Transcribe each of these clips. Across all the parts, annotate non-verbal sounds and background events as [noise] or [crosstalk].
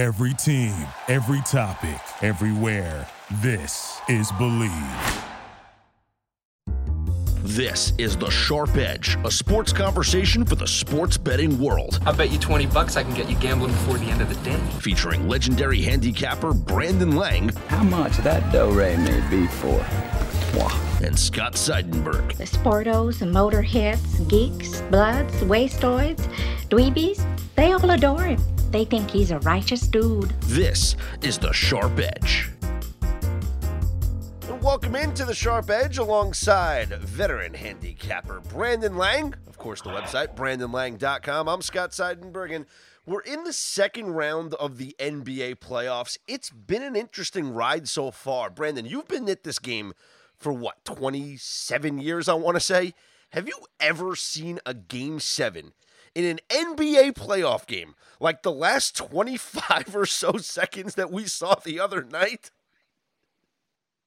Every team, every topic, everywhere. This is Believe. This is The Sharp Edge, a sports conversation for the sports betting world. I bet you 20 bucks I can get you gambling before the end of the day. Featuring legendary handicapper Brandon Lang. How much that do re may be for? And Scott Seidenberg. The sportos, motorheads, geeks, bloods, wastoids, dweebies, they all adore him. They think he's a righteous dude. This is The Sharp Edge. Welcome into the Sharp Edge alongside veteran handicapper Brandon Lang. Of course, the website, brandonlang.com. I'm Scott Seidenberg, and we're in the second round of the NBA playoffs. It's been an interesting ride so far. Brandon, you've been at this game for what, 27 years, I want to say? Have you ever seen a game seven in an NBA playoff game like the last 25 or so seconds that we saw the other night?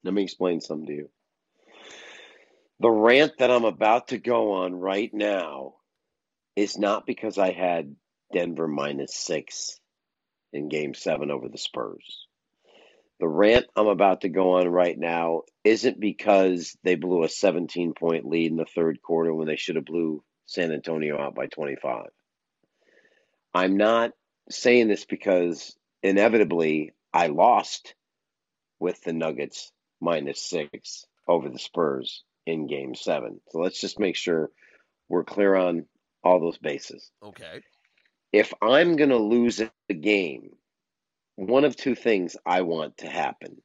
Let me explain something to you. The rant that I'm about to go on right now is not because I had Denver minus six in game seven over the Spurs. The rant I'm about to go on right now isn't because they blew a 17 point lead in the third quarter when they should have blew San Antonio out by 25. I'm not saying this because inevitably I lost with the Nuggets minus six over the Spurs in game seven. So let's just make sure we're clear on all those bases. Okay. If I'm going to lose a game, one of two things I want to happen.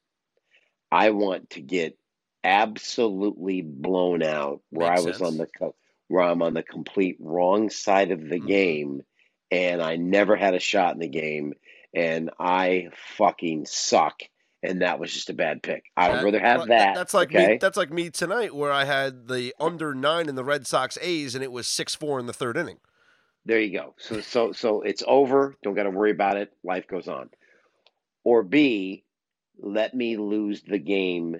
I want to get absolutely blown out where Makes I was sense. on the co- where I'm on the complete wrong side of the Mhm. game and I never had a shot in the game and I fucking suck and that was just a bad pick. I would rather have that. That's like okay? me. That's like me tonight, where I had the under nine in the Red Sox A's, and it was six four in the third inning. There you go. So so so it's over. Don't got to worry about it. Life goes on. Or B, let me lose the game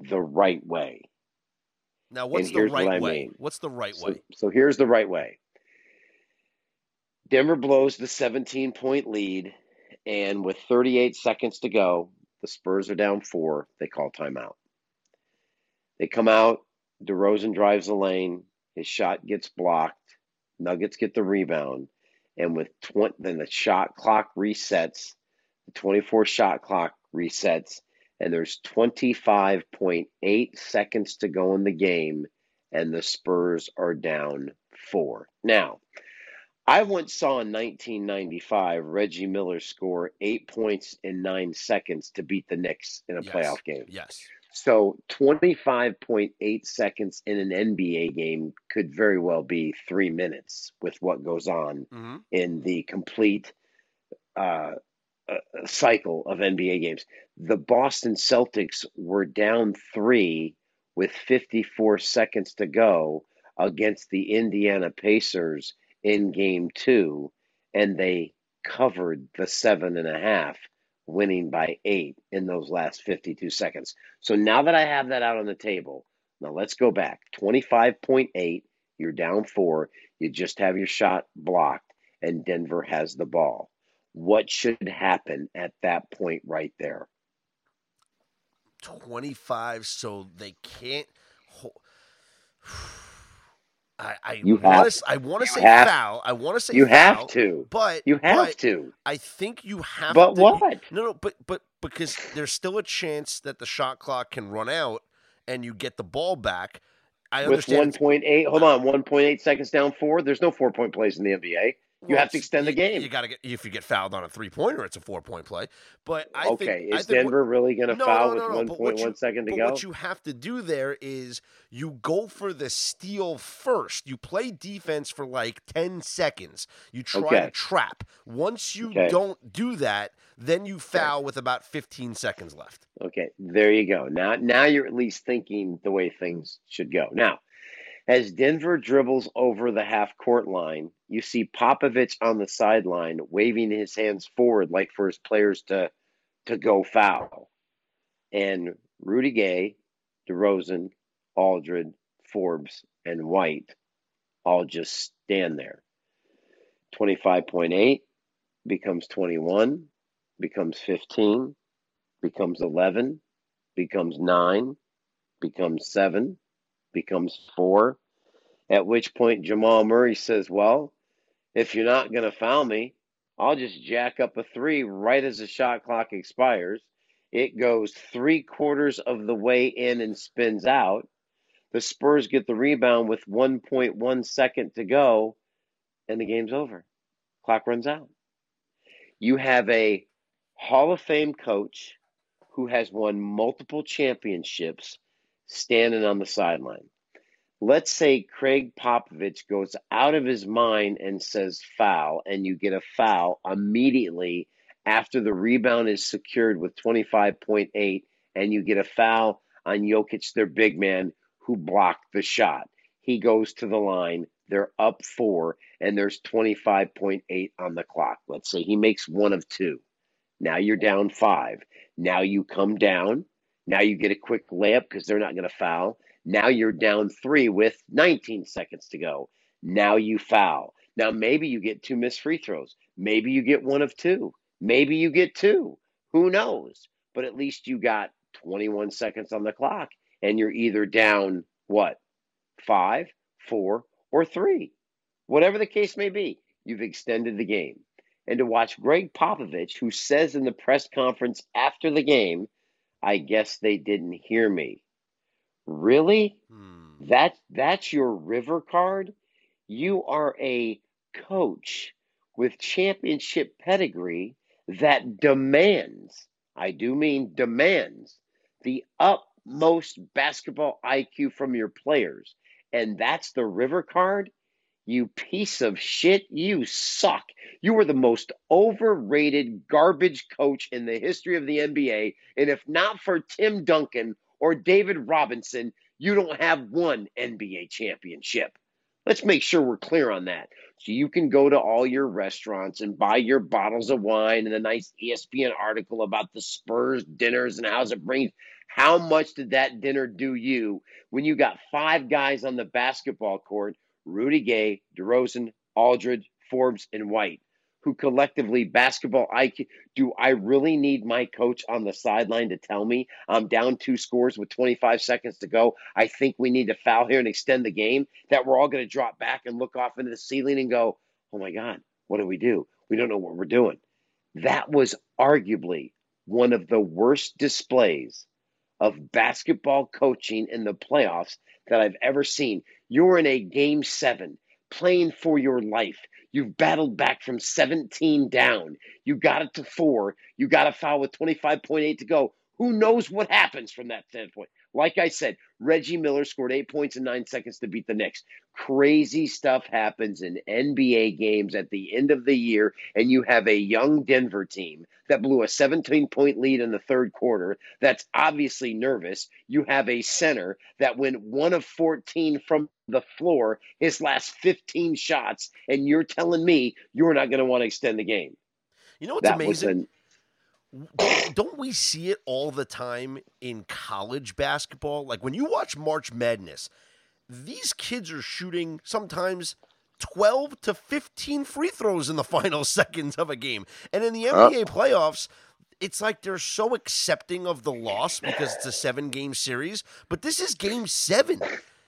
the right way. Now, what's And the what right I way? mean. What's the right So, way? so here's the right way. Denver blows the 17 point lead, and with 38 seconds to go, the Spurs are down four. They call timeout. They come out. DeRozan drives the lane. His shot gets blocked. Nuggets get the rebound, and with 20, then the shot clock resets. The 24 shot clock resets, and there's 25.8 seconds to go in the game, and the Spurs are down four. Now, I once saw in 1995 Reggie Miller score eight points in nine seconds to beat the Knicks in a Yes. playoff game. Yes. So 25.8 seconds in an NBA game could very well be three minutes with what goes on hmm in the complete uh, cycle of NBA games. The Boston Celtics were down three with 54 seconds to go against the Indiana Pacers in game two, and they covered the seven and a half, winning by eight in those last 52 seconds. So now that I have that out on the table, now let's go back 25.8, you're down four, you just have your shot blocked, and Denver has the ball. What should happen at that point right there? Twenty five, so they can't. I I You want to I want to say have- foul. I want to say You have to. but You have but to. I think you have. To but to, what? No, no, but but because there's still a chance that the shot clock can run out and you get the ball back. I With understand. it's- 1.8, hold on, 1.8 seconds down four. There's no four point plays in the NBA. You well, have to extend the game. You got to get if you get fouled on a three pointer, it's a four point play. But I okay, think I is think what- Denver really going to No, foul no, no, with but what 1.1 to but go? what you have to do there is you go for the steal first. You play defense for like 10 seconds. You try Okay. to trap. Once you Okay. don't do that, then you foul with about 15 seconds left. Okay, there you go. Now, now you're at least thinking the way things should go. Now, as Denver dribbles over the half court line, you see Popovich on the sideline waving his hands forward like for his players to to go foul. And Rudy Gay, DeRozan, Aldridge, Forbes, and White all just stand there. 25.8 becomes 21, becomes 15, becomes 11, becomes 9, becomes 7, becomes 4. At which point Jamal Murray says, Well, if you're not going to foul me, I'll just jack up a three right as the shot clock expires. It goes three quarters of the way in and spins out. The Spurs get the rebound with 1.1 second to go, and the game's over. Clock runs out. You have a Hall of Fame coach who has won multiple championships standing on the sideline. Let's say Gregg Popovich goes out of his mind and says foul, and you get a foul immediately after the rebound is secured with 25.8, and you get a foul on Jokic, their big man, who blocked the shot. He goes to the line. They're up four, and there's 25.8 on the clock. Let's say he makes one of two. Now you're down five. Now you come down. Now you get a quick layup because they're not going to foul. Now you're down three with 19 seconds to go. Now you foul. Now maybe you get two missed free throws. Maybe you get one of two. Maybe you get two. Who knows? But at least you got 21 seconds on the clock and you're either down what? Five, four, or three. Whatever the case may be, you've extended the game. And to watch Gregg Popovich, who says in the press conference after the game, I guess they didn't hear me. Really? Hmm. That that's your river card? You are a coach with championship pedigree that demands, I do mean demands, the utmost basketball IQ from your players. And that's the river card? You piece of shit. You suck. You are the most overrated garbage coach in the history of the NBA. And if not for Tim Duncan or David Robinson, you don't have one NBA championship. Let's make sure we're clear on that. So you can go to all your restaurants and buy your bottles of wine and a nice ESPN article about the Spurs dinners and how's it brings. How much did that dinner do you when you got five guys on the basketball court Rudy Gay, DeRozan, Aldridge, Forbes, and White, who collectively basketball IQ. Do I really need my coach on the sideline to tell me I'm down two scores with 25 seconds to go? I think we need to foul here and extend the game. That we're all going to drop back and look off into the ceiling and go, oh my God, what do we do? We don't know what we're doing. That was arguably one of the worst displays of basketball coaching in the playoffs that I've ever seen. You're in a game seven, playing for your life. You've battled back from 17 down. You got it to four. You got a foul with 25.8 to go. Who knows what happens from that standpoint? Like I said, Reggie Miller scored eight points in nine seconds to beat the Knicks. Crazy stuff happens in NBA games at the end of the year, and you have a young Denver team that blew a 17 point lead in the third quarter that's obviously nervous. You have a center that went one of 14 from the floor his last 15 shots, and you're telling me you're not going to want to extend the game. You know what's that amazing? [laughs] don't we see it all the time in college basketball? Like when you watch March Madness, these kids are shooting sometimes 12 to 15 free throws in the [laughs] final seconds of a game. And in the NBA playoffs, it's like they're so accepting of the loss because it's a seven game series, but this is game seven.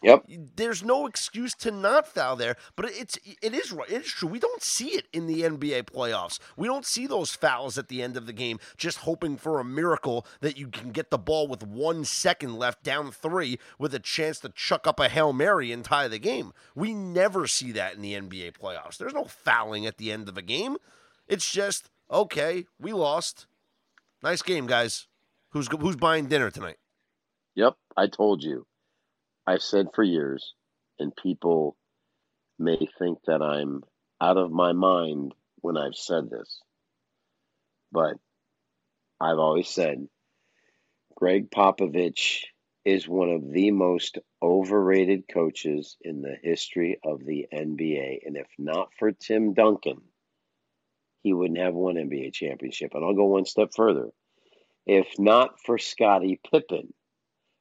Yep. There's no excuse to not foul there, but it's it is right. It is true. We don't see it in the NBA playoffs. We don't see those fouls at the end of the game, just hoping for a miracle that you can get the ball with one second left, down three, with a chance to chuck up a hail mary and tie the game. We never see that in the NBA playoffs. There's no fouling at the end of a game. It's just okay. We lost. Nice game, guys. Who's who's buying dinner tonight? Yep, I told you. I've said for years, and people may think that I'm out of my mind when I've said this, but I've always said Gregg Popovich is one of the most overrated coaches in the history of the NBA. And if not for Tim Duncan, he wouldn't have one NBA championship. And I'll go one step further. If not for Scottie Pippen,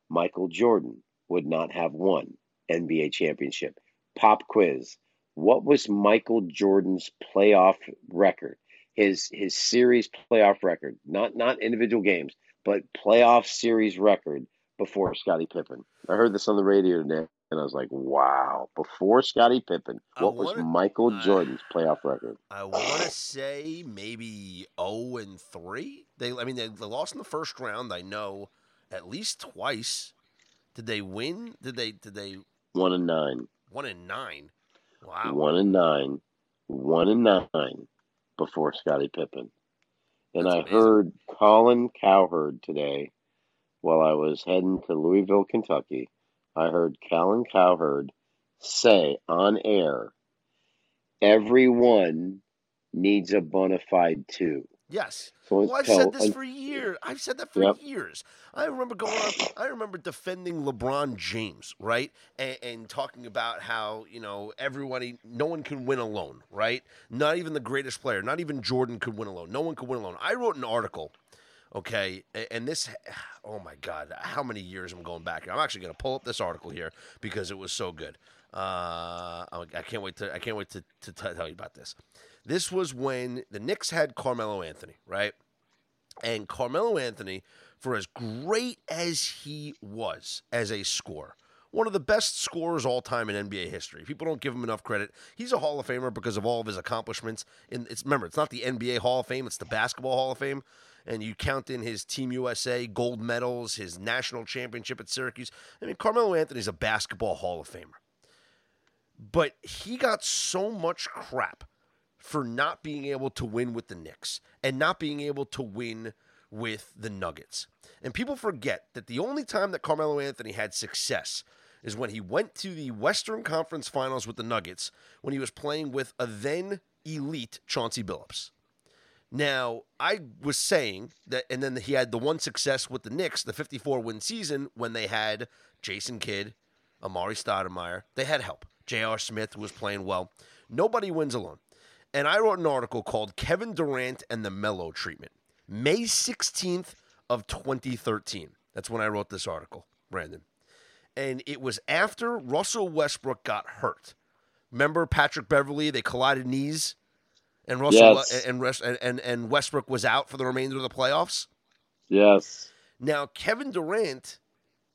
Michael Jordan would not have won NBA championship. Pop quiz. What was Michael Jordan's playoff record? his his series playoff record, not not individual games, but playoff series record before Scottie Pippen. I heard this on the radio today, and I was like, "Wow!" Before Scottie Pippen, what was wanna- Michael I- Jordan's playoff record? I want to say maybe 0 and 3. They I mean they, they lost in the first round, I know, at least twice. Did they win? Did they did they One and nine, 1 and 9? Wow. one and nine, one and nine before Scottie Pippen. And That's I amazing. heard Colin Cowherd today while I was heading to Louisville, Kentucky. I heard Colin Cowherd say on air, everyone needs a bona fide two. Yes. So Well, I've tell- said this for years. I've said that for Yep. years. I remember going on. I remember defending LeBron James, right, and, and talking about how you know everybody, no one can win alone, right? Not even the greatest player, not even Jordan could win alone. No one could win alone. I wrote an article, okay, and this, [sighs] oh my God, how many years I'm going back? Here? I'm actually going to pull up this article here because it was so good. Uh, I can't wait to I can't wait to, to tell you about this. This was when the Knicks had Carmelo Anthony, right? And Carmelo Anthony, for as great as he was as a scorer, one of the best scorers all time in NBA history. People don't give him enough credit. He's a Hall of Famer because of all of his accomplishments. And it's remember, it's not the NBA Hall of Fame; it's the Basketball Hall of Fame. And you count in his Team USA gold medals, his national championship at Syracuse. I mean, Carmelo Anthony's a Basketball Hall of Famer. But he got so much crap for not being able to win with the Knicks and not being able to win with the Nuggets. And people forget that the only time that Carmelo Anthony had success is when he went to the Western Conference Finals with the Nuggets when he was playing with a then elite Chauncey Billups. Now, I was saying that, and then he had the one success with the Knicks, the 54 win season, when they had Jason Kidd, Amar'e Stoudemire. They had help. J.R. Smith was playing well. Nobody wins alone. And I wrote an article called Kevin Durant and the Melo Treatment. May 16th of 2013. That's when I wrote this article, Brandon. And it was after Russell Westbrook got hurt. Remember Patrick Beverley? They collided knees, and Russell Yes. and, and and and Westbrook was out for the remainder of the playoffs. Yes. Now, Kevin Durant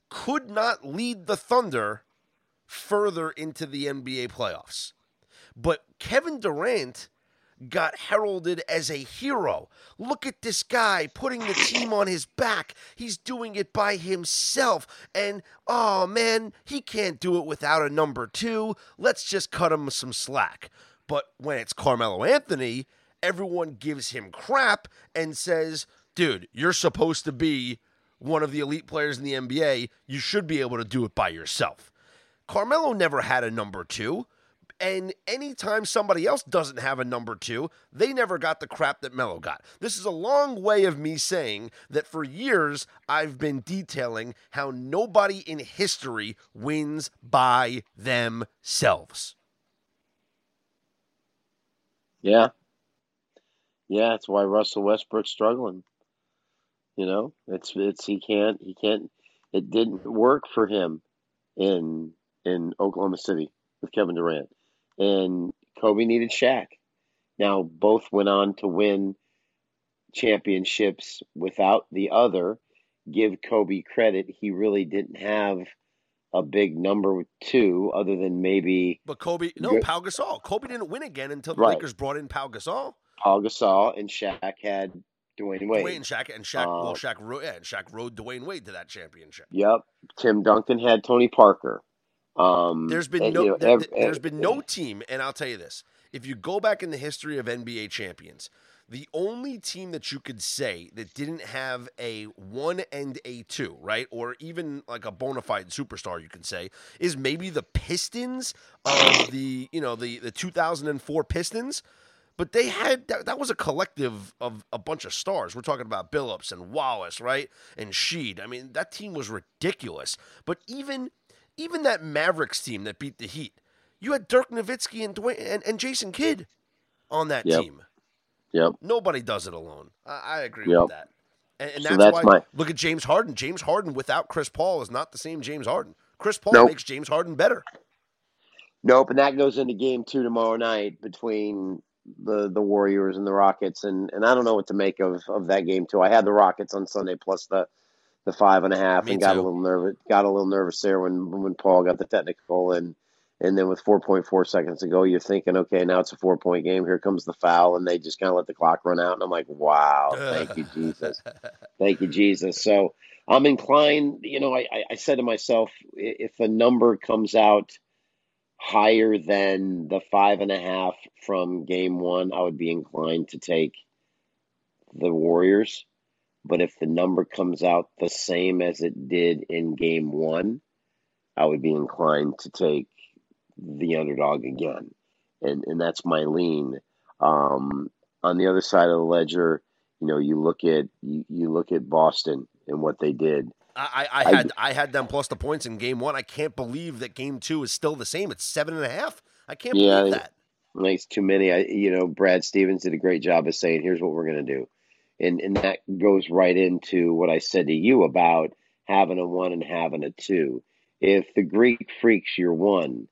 could not lead the Thunder further into the NBA playoffs. But Kevin Durant got heralded as a hero. Look at this guy putting the team on his back. He's doing it by himself. And oh man, he can't do it without a number two. Let's just cut him some slack. But when it's Carmelo Anthony, everyone gives him crap and says, dude, you're supposed to be one of the elite players in the NBA. You should be able to do it by yourself. Carmelo never had a number two. And anytime somebody else doesn't have a number two, they never got the crap that Melo got. This is a long way of me saying that for years I've been detailing how nobody in history wins by themselves. Yeah. Yeah, that's why Russell Westbrook's struggling. You know, it's it's he can't he can't it didn't work for him in in Oklahoma City with Kevin Durant. And Kobe needed Shaq. Now both went on to win championships without the other. Give Kobe credit, he really didn't have a big number two other than maybe But Kobe, no. Pau Gasol. Kobe didn't win again until the Right. Lakers brought in Pau Gasol. Pau Gasol and Shaq had Dwyane Wade. Dwyane and Shaq and Shaq, well, Uh, Shaq, ro- yeah, and Shaq rode Dwyane Wade to that championship. Yep. Tim Duncan had Tony Parker. Um, There's been and, no you know, there, ev- has been no team, and I'll tell you this: if you go back in the history of NBA champions, the only team that you could say that didn't have a one and a two, right, or even like a bona fide superstar, you can say, is maybe the Pistons of the you know the the 2004 Pistons. But they had that, that was a collective of a bunch of stars. We're talking about Billups and Wallace, right? And Sheed. I mean, that team was ridiculous. But even even that Mavericks team that beat the Heat, you had Dirk Nowitzki and Dwayne and, and Jason Kidd on that Yep. team. Yep. Nobody does it alone. I, I agree Yep. with that. And, and So that's, that's why my- look at James Harden. James Harden without Chris Paul is not the same James Harden. Chris Paul Nope. makes James Harden better. Nope. And that goes into game two tomorrow night between the the Warriors and the Rockets, and and I don't know what to make of of that game too. I had the Rockets on Sunday plus the the five and a half, Me and got too. a little nervous. Got a little nervous there when when Paul got the technical, and and then with four point four seconds to go, you're thinking, okay, now it's a four point game. Here comes the foul, and they just kind of let the clock run out, and I'm like, wow, thank you Jesus, [laughs] thank you Jesus. So I'm inclined. You know, I I, I said to myself, if a number comes out higher than the five and a half from game one, I would be inclined to take the Warriors. But if the number comes out the same as it did in game one, I would be inclined to take the underdog again. And and that's my lean. Um, on the other side of the ledger, you know, you look at you, you look at Boston and what they did. I, I, I I- had I had them plus the points in game one. I can't believe that game two is still the same. It's seven and a half. I can't Yeah, believe that. It's too many. I, you know, Brad Stevens did a great job of saying, "Here's what we're going to do," and and that goes right into what I said to you about having a one and having a two. If the Greek freaks your one,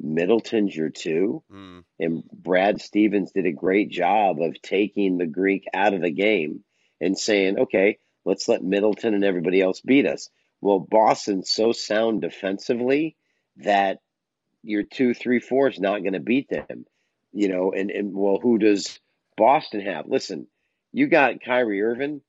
Middleton's your two, Mm. and Brad Stevens did a great job of taking the Greek out of the game and saying, "Okay, let's let Middleton and everybody else beat us." Well, Boston's so sound defensively that your two, three, four is not going to beat them. You know, and, and well, who does Boston have? Listen, you got Kyrie Irving.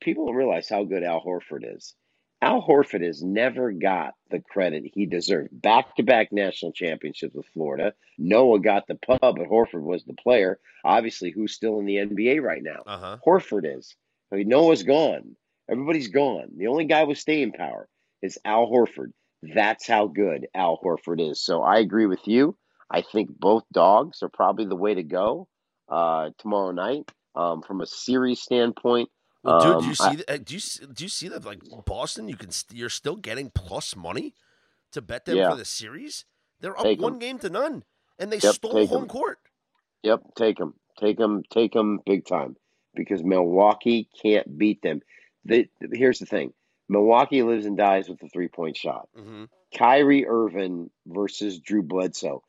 People don't realize how good Al Horford is. Al Horford has never got the credit he deserved. Back to back national championships with Florida. Noah got the pub, but Horford was the player. Obviously, who's still in the NBA right now? Uh huh. Horford is. I mean, Noah's gone. Everybody's gone. The only guy with staying power is Al Horford. That's how good Al Horford is. So I agree with you. I think both dogs are probably the way to go uh, tomorrow night. Um, from a series standpoint, Well, dude, do Um, you see? I- that, uh, do you do you see that? Like Boston, you can you're still getting plus money to bet them Yeah. for the series. They're up Take 'em. one game to none, and they Yep, stole home 'em. court. Yep, take them, take them, take them big time because Milwaukee can't beat them. The, here's the thing: Milwaukee lives and dies with the three point shot. hmm Kyrie Irving versus Drew Bledsoe.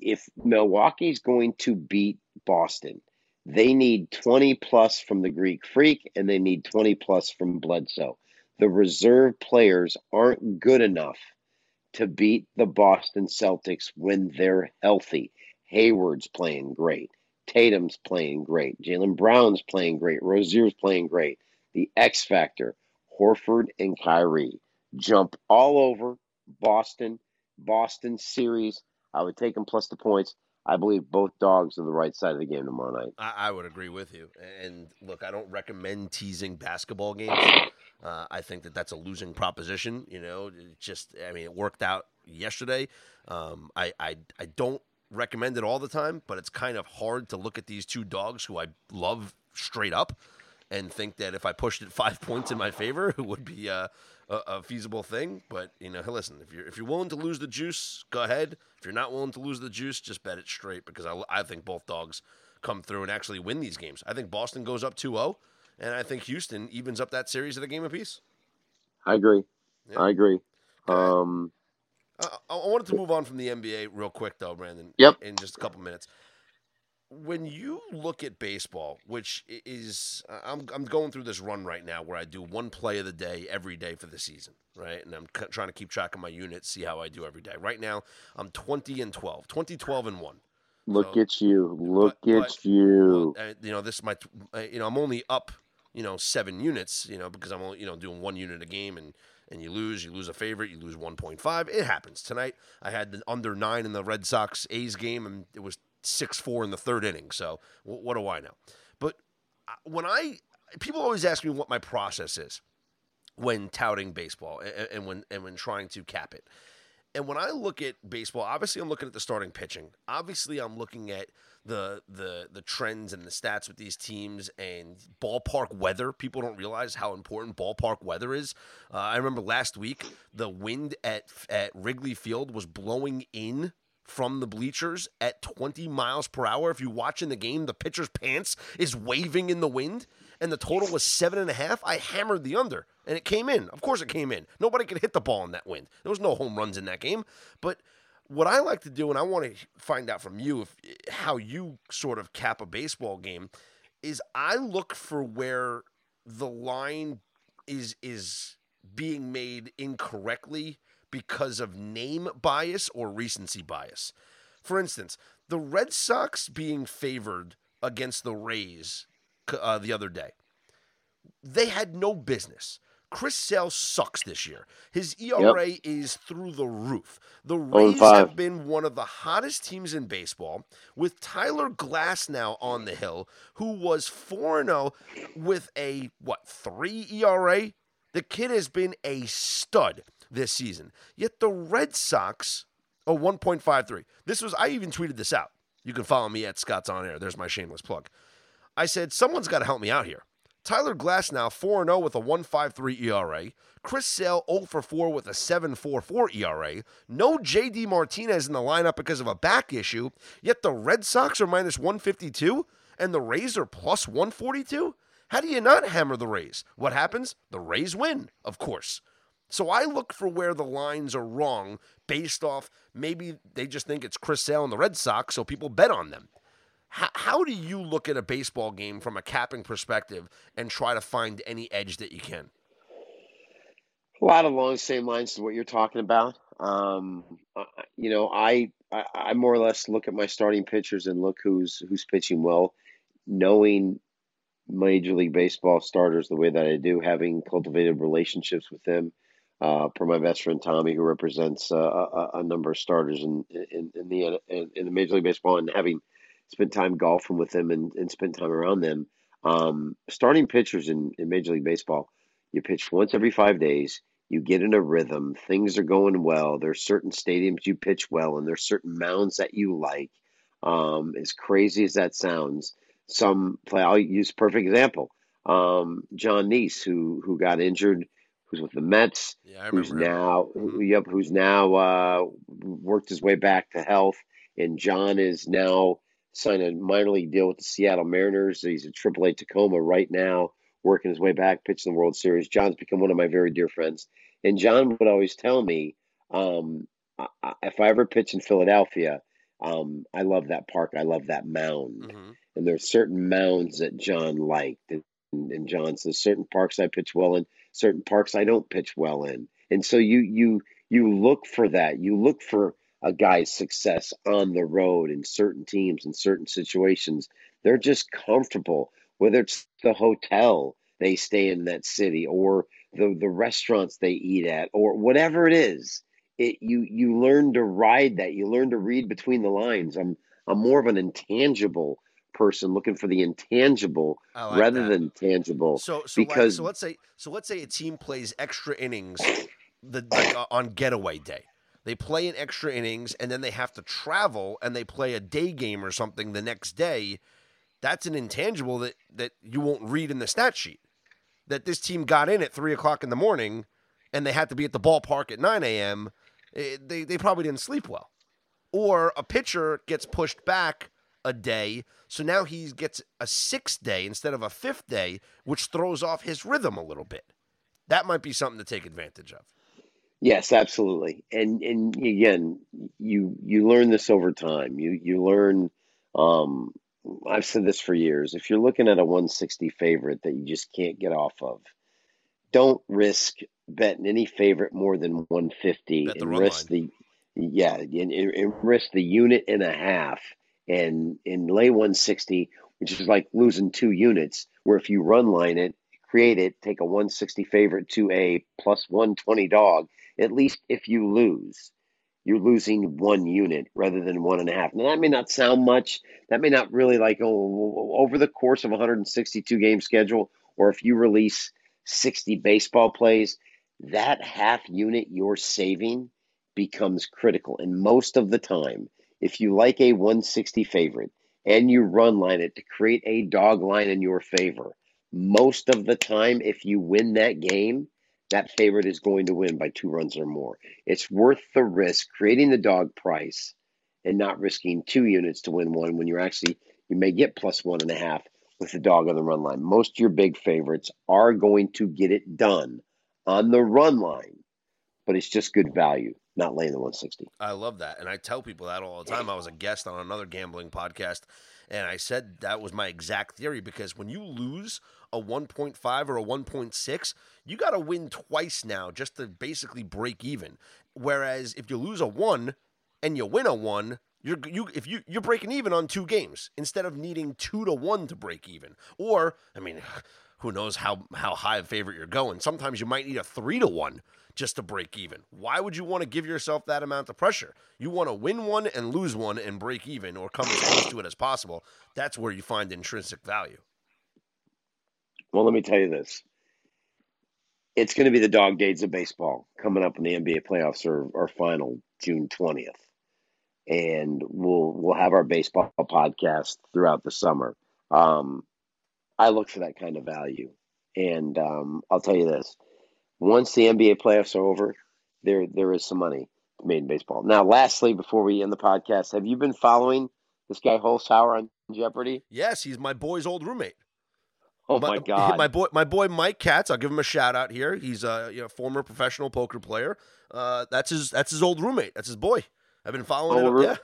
If Milwaukee's going to beat Boston, they need 20 plus from the Greek Freak and they need 20 plus from Bledsoe. The reserve players aren't good enough to beat the Boston Celtics when they're healthy. Hayward's playing great. Tatum's playing great. Jaylen Brown's playing great. Rozier's playing great. The X Factor, Horford and Kyrie jump all over Boston, Boston series. I would take them plus the points. I believe both dogs are the right side of the game tomorrow night. I, I would agree with you. And look, I don't recommend teasing basketball games. Uh, I think that that's a losing proposition. You know, it just I mean, it worked out yesterday. Um, I, I I don't recommend it all the time, but it's kind of hard to look at these two dogs who I love straight up and think that if I pushed it [laughs] five points in my favor, it would be uh, a, a feasible thing. But you know, listen, if you're if you're willing to lose the juice, go ahead. If you're not willing to lose the juice, just bet it straight because I, I think both dogs come through and actually win these games. I think Boston goes up 2-0, and I think Houston evens up that series at a game apiece. I agree. Yeah. I agree. Um, I, I I wanted to move on from the NBA real quick, though, Brandon. Yep. In just a couple minutes. When you look at baseball, which is, I'm, I'm going through this run right now where I do one play of the day every day for the season, right? And I'm c- trying to keep track of my units, see how I do every day. Right now, I'm 20 and 12, 20, 12 and 1. look So- at you. Look but- at but- you. Uh, you know, this is my, uh, you know, I'm only up, you know, seven units, you know, because I'm only, you know, doing one unit a game and, and you lose, you lose a favorite, you lose 1.5. It happens. Tonight, I had the under nine in the Red Sox A's game, and it was 6 4 in the third inning. So wh- what do I know? But uh, when I, people always ask me what my process is when touting baseball and, and when and when trying to cap it. And when I look at baseball, obviously I'm looking at the starting pitching. Obviously I'm looking at the the the trends and the stats with these teams and ballpark weather. People don't realize how important ballpark weather is. Uh, I remember last week the wind at at Wrigley Field was blowing in from the bleachers at 20 miles per hour. If you watch in the game, the pitcher's pants is waving in the wind, and the total was seven and a half. I hammered the under, and it came in. Of course, it came in. Nobody could hit the ball in that wind. There was no home runs in that game. But What I like to do, and I want to find out from you if how you sort of cap a baseball game, is I look for where the line is is being made incorrectly because of name bias or recency bias. For instance, the Red Sox being favored against the Rays uh, the other day, they had no business. Chris Sale sucks this year. His ERA yep. is through the roof. The Rays have been one of the hottest teams in baseball with Tyler Glasnow on the hill, who was 4 0 with a, what, 3 ERA? The kid has been a stud this season. Yet the Red Sox, oh, 1.53. This was, I even tweeted this out. You can follow me at Scott's On Air. There's my shameless plug. I said, someone's got to help me out here. Tyler Glasnow 4 0 with a 1.53 ERA. Chris Sale 0 for 4 with a 7.44 ERA. No JD Martinez in the lineup because of a back issue. Yet the Red Sox are minus 152 and the Rays are plus 142. How do you not hammer the Rays? What happens? The Rays win, of course. So I look for where the lines are wrong based off maybe they just think it's Chris Sale and the Red Sox, so people bet on them. How, how do you look at a baseball game from a capping perspective and try to find any edge that you can? A lot along the same lines as what you're talking about. Um, you know, I, I, I more or less look at my starting pitchers and look who's who's pitching well, knowing Major League Baseball starters the way that I do, having cultivated relationships with them. Uh, for my best friend Tommy, who represents uh, a, a, number of starters in in, in the in, in the Major League Baseball, and having spent time golfing with them and, and spent time around them. Um, starting pitchers in, in Major League Baseball, you pitch once every five days. You get in a rhythm. Things are going well. There's certain stadiums you pitch well, and there's certain mounds that you like. Um, as crazy as that sounds, some play. I'll use perfect example. Um, Jon Niese, who who got injured, who's with the Mets, yeah, who's now mm-hmm. yep, who's now uh, worked his way back to health, and Jon is now signed a minor league deal with the Seattle Mariners. He's at AAA Tacoma right now, working his way back, pitching the World Series. Jon's become one of my very dear friends. And Jon would always tell me, um, if I ever pitch in Philadelphia, um, I love that park. I love that mound. Mm-hmm. And there's certain mounds that Jon liked. And, and Jon says certain parks I pitch well in, certain parks I don't pitch well in. And so you you you look for that. You look for a guy's success on the road in certain teams in certain situations. They're just comfortable, whether it's the hotel they stay in that city or the, the restaurants they eat at or whatever it is. It, you you learn to ride that. You learn to read between the lines. I'm I'm more of an intangible person looking for the intangible like rather that. than tangible. So so because so let's say so let's say a team plays extra innings the like, uh, on getaway day. They play in extra innings and then they have to travel and they play a day game or something the next day. That's an intangible that, that you won't read in the stat sheet. That this team got in at three o'clock in the morning and they had to be at the ballpark at 9 a.m. Eh, they, they probably didn't sleep well. Or a pitcher gets pushed back a day, so now he gets a sixth day instead of a fifth day, which throws off his rhythm a little bit. That might be something to take advantage of. Yes, absolutely. And and again, you you learn this over time. You you learn. Um, I've said this for years. If you're looking at a 160 favorite that you just can't get off of, don't risk betting any favorite more than 150 Bet and risk line. the yeah and, and risk the unit and a half and and lay 160, which is like losing two units. Where if you run line it, create it, take a 160 favorite to a plus 120 dog at least if you lose, you're losing one unit rather than one and a half. Now that may not sound much. That may not really like oh, over the course of 162 game schedule, or if you release 60 baseball plays, that half unit you're saving becomes critical. And most of the time, if you like a 160 favorite and you run line it to create a dog line in your favor, most of the time, if you win that game, that favorite is going to win by two runs or more. It's worth the risk creating the dog price and not risking two units to win one when you're actually, you may get plus one and a half with the dog on the run line. Most of your big favorites are going to get it done on the run line, but it's just good value. Not laying the 160. I love that. And I tell people that all the time. I was a guest on another gambling podcast, and I said that was my exact theory because when you lose a 1.5 or a 1.6, you got to win twice now just to basically break even. Whereas if you lose a 1 and you win a 1, you're you if you you're breaking even on two games instead of needing 2 to 1 to break even. Or, I mean, [sighs] who knows how how high a favorite you're going. Sometimes you might need a 3 to 1 just to break even. Why would you want to give yourself that amount of pressure? You want to win one and lose one and break even or come as close to it as possible. That's where you find intrinsic value. Well, let me tell you this. It's going to be the dog days of baseball coming up in the NBA playoffs or, or final June 20th. And we'll we'll have our baseball podcast throughout the summer. Um, I look for that kind of value. And um, I'll tell you this once the NBA playoffs are over, there there is some money made in baseball. Now, lastly, before we end the podcast, have you been following this guy Holzhauer on Jeopardy? Yes, he's my boy's old roommate. Oh my, [laughs] god, my boy, my boy Mike Katz. I'll give him a shout out here. He's a you know, former professional poker player. Uh, that's his that's his old roommate. That's his boy. I've been following old him. Yeah,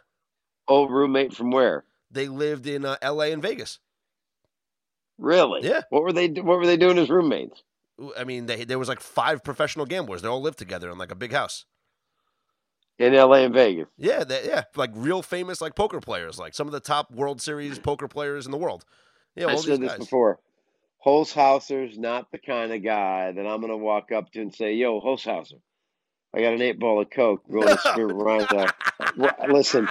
old roommate from where? They lived in uh, L.A. and Vegas. Really? Yeah. What were they What were they doing as roommates? I mean, they, there was like five professional gamblers. They all lived together in like a big house in L.A. and Vegas. Yeah, they, yeah, like real famous like poker players, like some of the top World Series poker players in the world. Yeah, I said this before. Holzhauer's not the kind of guy that I'm going to walk up to and say, "Yo, Holzhauer, I got an eight ball of coke. We're going [laughs] to Spearmint Rhino. Listen,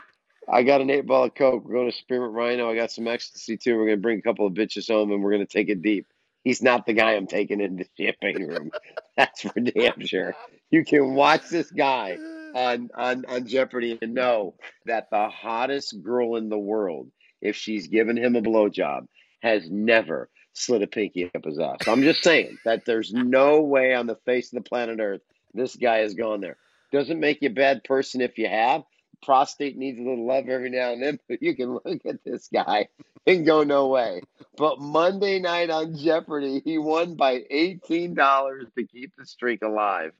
I got an eight ball of coke. We're going to Spearmint Rhino. I got some ecstasy too. We're going to bring a couple of bitches home and we're going to take it deep." He's not the guy I'm taking into the champagne room. [laughs] That's for damn sure. You can watch this guy on, on, on Jeopardy and know that the hottest girl in the world, if she's given him a blowjob, has never slid a pinky up his ass. I'm just saying that there's no way on the face of the planet Earth this guy has gone there. Doesn't make you a bad person if you have. Prostate needs a little love every now and then, [laughs] but you can look at this guy and go, no way. But Monday night on Jeopardy, he won by $18 to keep the streak alive.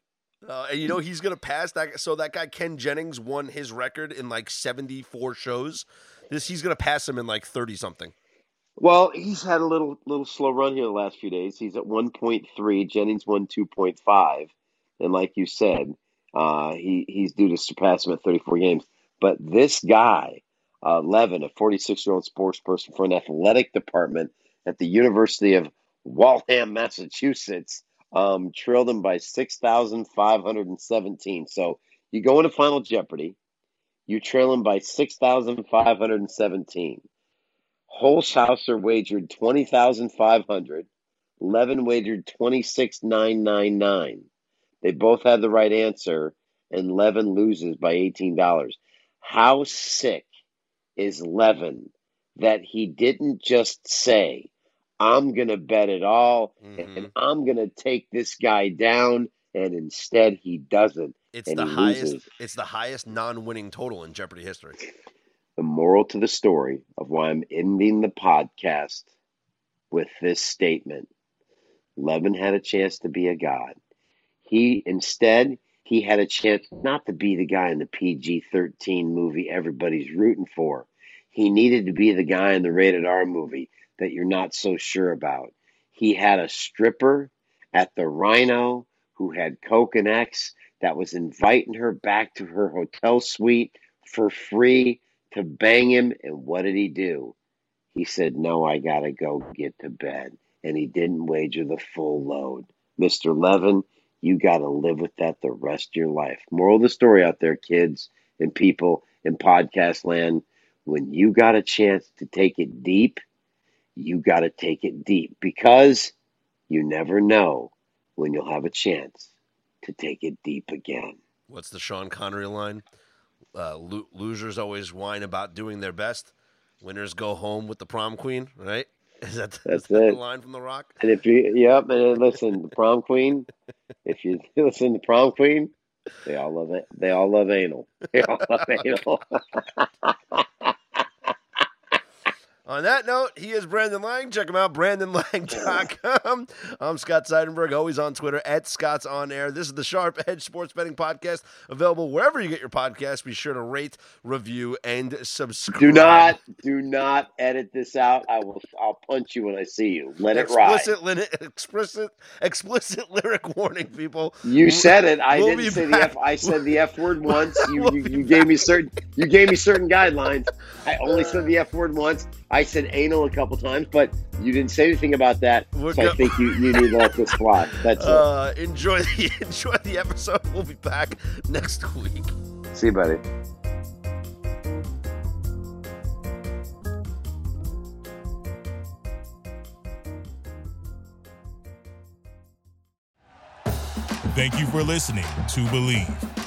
Uh, and you know he's gonna pass that. So that guy Ken Jennings won his record in like seventy four shows. This he's gonna pass him in like thirty something. Well, he's had a little little slow run here the last few days. He's at one point three. Jennings won two point five, and like you said, uh, he he's due to surpass him at thirty four games. But this guy uh, Levin, a 46 year old sports person for an athletic department at the University of Waltham, Massachusetts, um, trailed him by 6,517. So you go into Final Jeopardy, you trail him by 6,517. Holzhauer wagered 20,500. Levin wagered 26,999. They both had the right answer, and Levin loses by $18. How sick is Levin that he didn't just say, I'm going to bet it all mm-hmm. and I'm going to take this guy down. And instead, he doesn't. It's the highest. Loses. It's the highest non-winning total in Jeopardy history. The moral to the story of why I'm ending the podcast with this statement: Levin had a chance to be a god. He instead he had a chance not to be the guy in the PG 13 movie everybody's rooting for. He needed to be the guy in the rated R movie that you're not so sure about. He had a stripper at the Rhino who had Coke and X that was inviting her back to her hotel suite for free to bang him. And what did he do? He said, No, I got to go get to bed. And he didn't wager the full load. Mr. Levin, you got to live with that the rest of your life. Moral of the story out there, kids and people in podcast land when you got a chance to take it deep, you got to take it deep because you never know when you'll have a chance to take it deep again. What's the Sean Connery line? Uh, lo- losers always whine about doing their best. Winners go home with the prom queen, right? Is that, That's is that the line from The Rock? And if you, yep, and listen, the prom queen. If you [laughs] listen to prom queen, they all love it. They all love anal. They all love anal. [laughs] On that note, he is Brandon Lang. Check him out, brandonlang.com. [laughs] I'm Scott Seidenberg, always on Twitter at Scott's On Air. This is the Sharp Edge Sports Betting Podcast, available wherever you get your podcast. Be sure to rate, review, and subscribe. Do not, do not edit this out. I will. I'll punch you when I see you. Let it ride. explicit, explicit, explicit [laughs] lyric warning, people. You said it. I We'll didn't say the. F. I said the F word [laughs] once. You, We'll you, you gave me certain. You gave me certain guidelines. I only said the F word once. I said anal a couple times, but you didn't say anything about that. We're so go- I think you, you need to let this fly. That's [laughs] Uh, enjoy the [laughs] enjoy the episode. We'll be back next week. See you, buddy. Thank you for listening to Bleav.